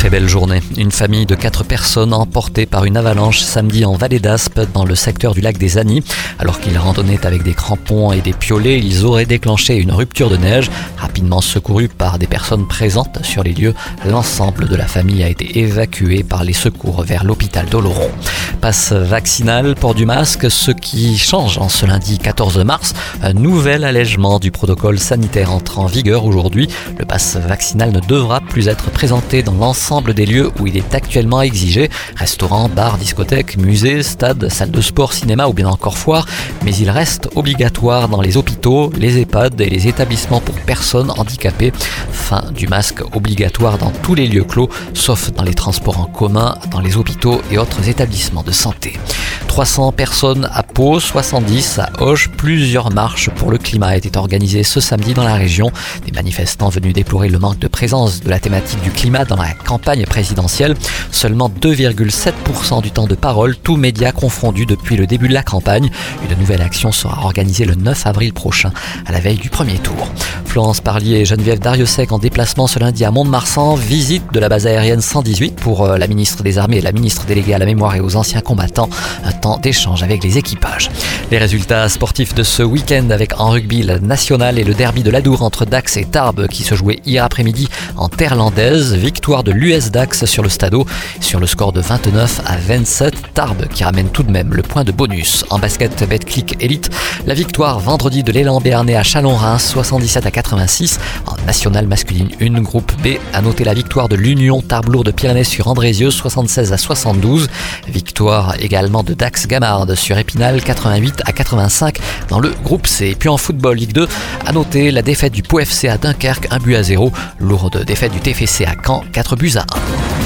Très belle journée. Une famille de quatre personnes emportées par une avalanche samedi en vallée d'Aspe dans le secteur du lac des Anis. Alors qu'ils randonnaient avec des crampons et des piolets, ils auraient déclenché une rupture de neige. Rapidement secourus par des personnes présentes sur les lieux, l'ensemble de la famille a été évacué par les secours vers l'hôpital d'Oloron. Passe vaccinal, port du masque, ce qui change en ce lundi 14 mars. Un nouvel allègement du protocole sanitaire entre en vigueur aujourd'hui. Le passe vaccinal ne devra plus être présenté dans l'ensemble des lieux où il est actuellement exigé. Restaurants, bars, discothèques, musées, stades, salles de sport, cinéma ou bien encore foires. Mais il reste obligatoire dans les hôpitaux, les EHPAD et les établissements pour personnes handicapées. Fin du masque obligatoire dans tous les lieux clos, sauf dans les transports en commun, dans les hôpitaux et autres établissements de santé. 300 personnes à Pau, 70 à Hoche. Plusieurs marches pour le climat étaient organisées ce samedi dans la région. Des manifestants venus déplorer le manque de présence de la thématique du climat dans la campagne présidentielle. Seulement 2,7% du temps de parole, tous médias confondus depuis le début de la campagne. Une nouvelle action sera organisée le 9 avril prochain, à la veille du premier tour. Florence Parlier et Geneviève Dariussec en déplacement ce lundi à Mont-de-Marsan. Visite de la base aérienne 118 pour euh, la ministre des Armées et la ministre déléguée à la mémoire et aux anciens combattants temps d'échange avec les équipages. Les résultats sportifs de ce week-end avec en rugby la nationale et le derby de l'Adour entre Dax et Tarbes qui se jouait hier après-midi en terre landaise. Victoire de l'US Dax sur le Stadeau sur le score de 29 à 27. Tarbes qui ramène tout de même le point de bonus. En basket Betclic Elite, la victoire vendredi de l'élan Béarnais à Chalon-Reims 77 à 86. En nationale masculine 1 groupe B a noté la victoire de l'Union Tarbes de Pyrénées sur Andrézieux 76 à 72. Victoire également de Dax Dax Gamard sur Épinal 88 à 85 dans le groupe C. Puis en football Ligue 2, à noter la défaite du Pau FC à Dunkerque 1 but à 0, lourde défaite du TFC à Caen 4 buts à ザ